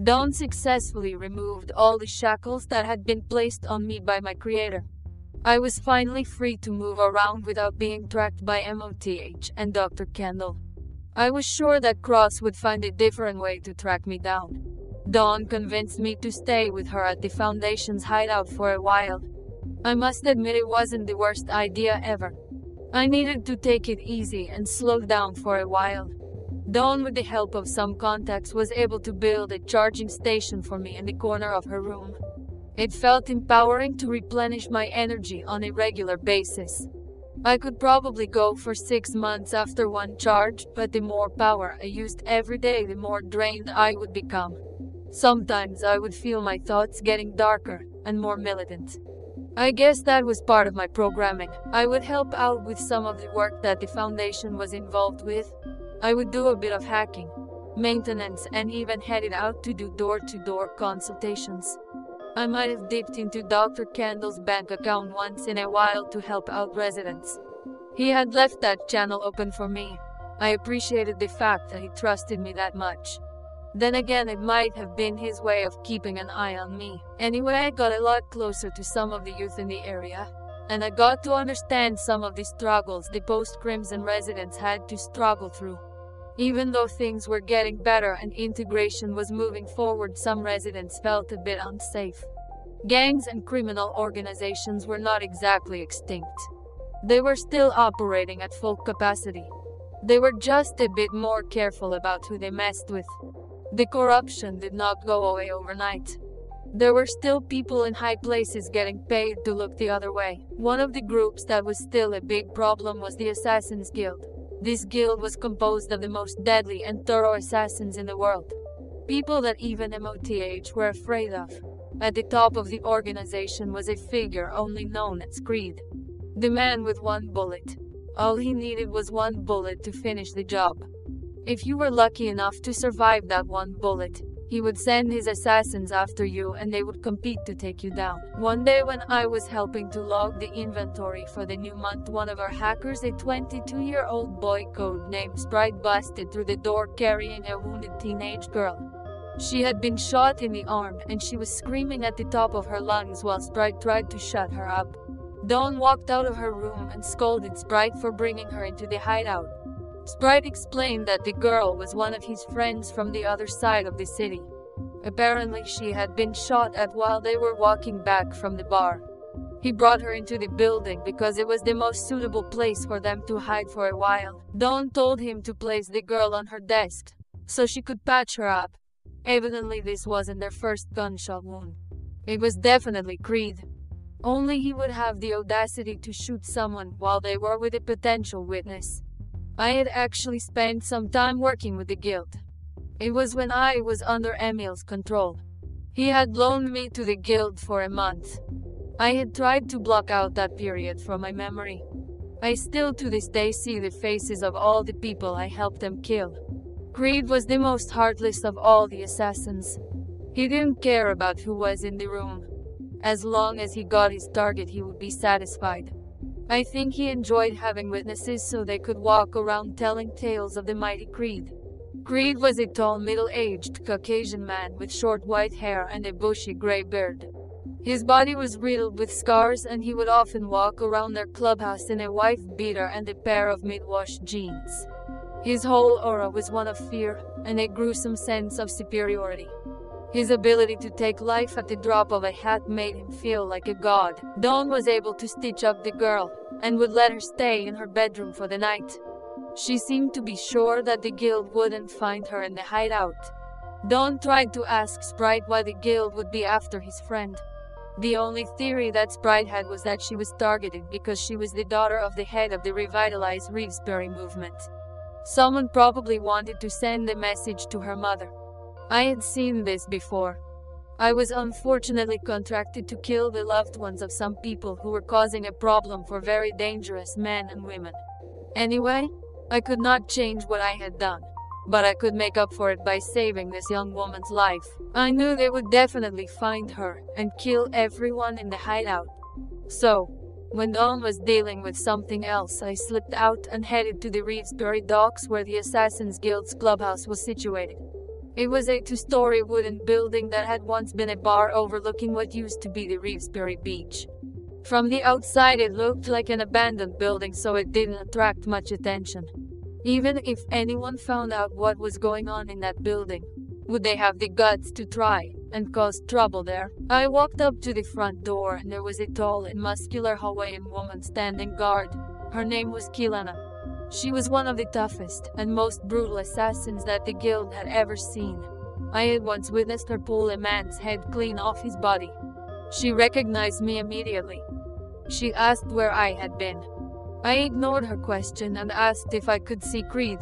Dawn successfully removed all the shackles that had been placed on me by my creator. I was finally free to move around without being tracked by MOTH and Dr. Kendall. I was sure that Cross would find a different way to track me down. Dawn convinced me to stay with her at the Foundation's hideout for a while. I must admit it wasn't the worst idea ever. I needed to take it easy and slow down for a while. Dawn, with the help of some contacts, was able to build a charging station for me in the corner of her room. It felt empowering to replenish my energy on a regular basis. I could probably go for six months after one charge, but the more power I used every day, the more drained I would become. Sometimes I would feel my thoughts getting darker and more militant. I guess that was part of my programming. I would help out with some of the work that the Foundation was involved with. I would do a bit of hacking, maintenance, and even headed out to do door to door consultations. I might have dipped into Dr. Kendall's bank account once in a while to help out residents. He had left that channel open for me. I appreciated the fact that he trusted me that much. Then again, it might have been his way of keeping an eye on me. Anyway, I got a lot closer to some of the youth in the area, and I got to understand some of the struggles the post Crimson residents had to struggle through. Even though things were getting better and integration was moving forward, some residents felt a bit unsafe. Gangs and criminal organizations were not exactly extinct. They were still operating at full capacity. They were just a bit more careful about who they messed with. The corruption did not go away overnight. There were still people in high places getting paid to look the other way. One of the groups that was still a big problem was the Assassin's Guild. This guild was composed of the most deadly and thorough assassins in the world. People that even MOTH were afraid of. At the top of the organization was a figure only known as Creed. The man with one bullet. All he needed was one bullet to finish the job. If you were lucky enough to survive that one bullet, he would send his assassins after you and they would compete to take you down. One day when I was helping to log the inventory for the new month, one of our hackers, a 22 year old boy code named Sprite, busted through the door carrying a wounded teenage girl. She had been shot in the arm and she was screaming at the top of her lungs while Sprite tried to shut her up. Dawn walked out of her room and scolded Sprite for bringing her into the hideout. Sprite explained that the girl was one of his friends from the other side of the city. Apparently, she had been shot at while they were walking back from the bar. He brought her into the building because it was the most suitable place for them to hide for a while. Dawn told him to place the girl on her desk so she could patch her up. Evidently, this wasn't their first gunshot wound. It was definitely Creed. Only he would have the audacity to shoot someone while they were with a potential witness. I had actually spent some time working with the guild. It was when I was under Emil's control. He had loaned me to the guild for a month. I had tried to block out that period from my memory. I still to this day see the faces of all the people I helped them kill. Creed was the most heartless of all the assassins. He didn't care about who was in the room. As long as he got his target, he would be satisfied. I think he enjoyed having witnesses so they could walk around telling tales of the mighty Creed. Creed was a tall, middle aged Caucasian man with short white hair and a bushy gray beard. His body was riddled with scars, and he would often walk around their clubhouse in a wife beater and a pair of mid wash jeans. His whole aura was one of fear and a gruesome sense of superiority. His ability to take life at the drop of a hat made him feel like a god. Dawn was able to stitch up the girl and would let her stay in her bedroom for the night. She seemed to be sure that the guild wouldn't find her in the hideout. Dawn tried to ask Sprite why the guild would be after his friend. The only theory that Sprite had was that she was targeted because she was the daughter of the head of the revitalized Reevesbury movement. Someone probably wanted to send a message to her mother. I had seen this before. I was unfortunately contracted to kill the loved ones of some people who were causing a problem for very dangerous men and women. Anyway, I could not change what I had done, but I could make up for it by saving this young woman's life. I knew they would definitely find her and kill everyone in the hideout. So, when Dawn was dealing with something else, I slipped out and headed to the Reevesbury docks where the Assassin's Guild's clubhouse was situated. It was a two story wooden building that had once been a bar overlooking what used to be the Reevesbury Beach. From the outside, it looked like an abandoned building, so it didn't attract much attention. Even if anyone found out what was going on in that building, would they have the guts to try and cause trouble there? I walked up to the front door, and there was a tall and muscular Hawaiian woman standing guard. Her name was Kilana. She was one of the toughest and most brutal assassins that the guild had ever seen. I had once witnessed her pull a man's head clean off his body. She recognized me immediately. She asked where I had been. I ignored her question and asked if I could see Creed.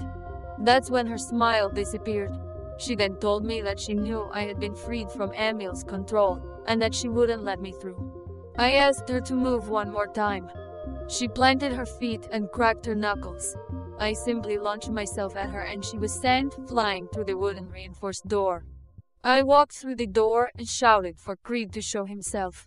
That's when her smile disappeared. She then told me that she knew I had been freed from Emil's control and that she wouldn't let me through. I asked her to move one more time. She planted her feet and cracked her knuckles. I simply launched myself at her and she was sent flying through the wooden reinforced door. I walked through the door and shouted for Creed to show himself.